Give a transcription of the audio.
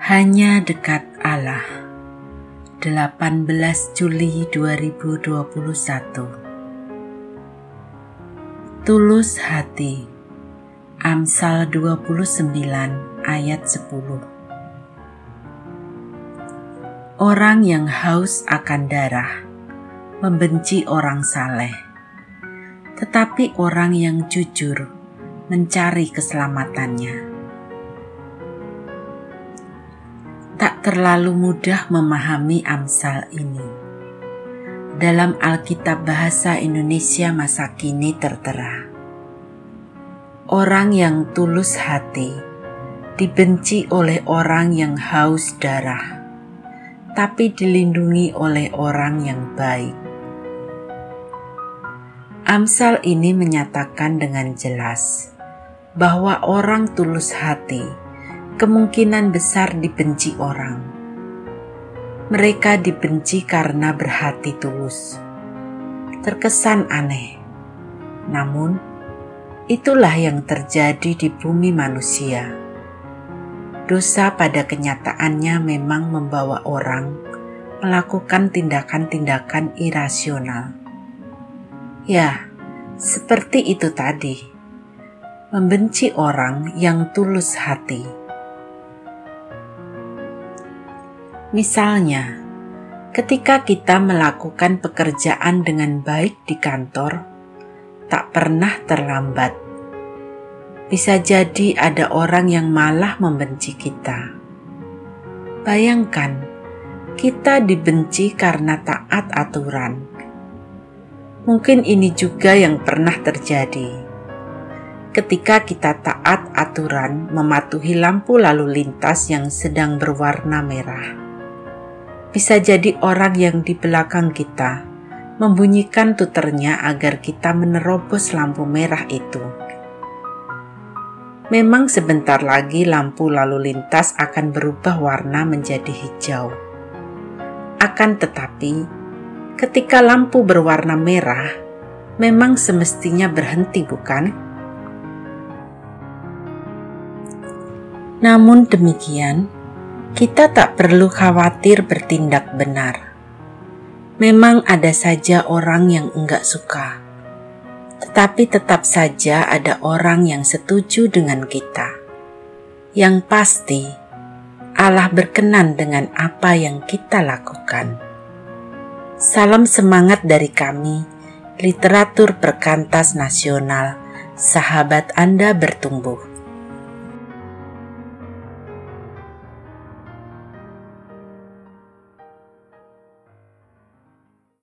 Hanya dekat Allah. 18 Juli 2021 Tulus hati Amsal 29 ayat 10 Orang yang haus akan darah membenci orang saleh. Tetapi orang yang jujur mencari keselamatannya terlalu mudah memahami Amsal ini. Dalam Alkitab Bahasa Indonesia masa kini tertera, orang yang tulus hati dibenci oleh orang yang haus darah, tapi dilindungi oleh orang yang baik. Amsal ini menyatakan dengan jelas bahwa orang tulus hati kemungkinan besar dibenci orang. Mereka dibenci karena berhati tulus. Terkesan aneh, namun itulah yang terjadi di bumi manusia. Dosa pada kenyataannya memang membawa orang melakukan tindakan-tindakan irasional. Ya, seperti itu tadi, membenci orang yang tulus hati Misalnya, ketika kita melakukan pekerjaan dengan baik di kantor, tak pernah terlambat. Bisa jadi ada orang yang malah membenci kita. Bayangkan, kita dibenci karena taat aturan. Mungkin ini juga yang pernah terjadi. Ketika kita taat aturan mematuhi lampu lalu lintas yang sedang berwarna merah bisa jadi orang yang di belakang kita membunyikan tuternya agar kita menerobos lampu merah itu. Memang sebentar lagi lampu lalu lintas akan berubah warna menjadi hijau. Akan tetapi, ketika lampu berwarna merah, memang semestinya berhenti, bukan? Namun demikian, kita tak perlu khawatir bertindak benar. Memang ada saja orang yang enggak suka, tetapi tetap saja ada orang yang setuju dengan kita. Yang pasti, Allah berkenan dengan apa yang kita lakukan. Salam semangat dari kami, literatur perkantas nasional, sahabat Anda bertumbuh.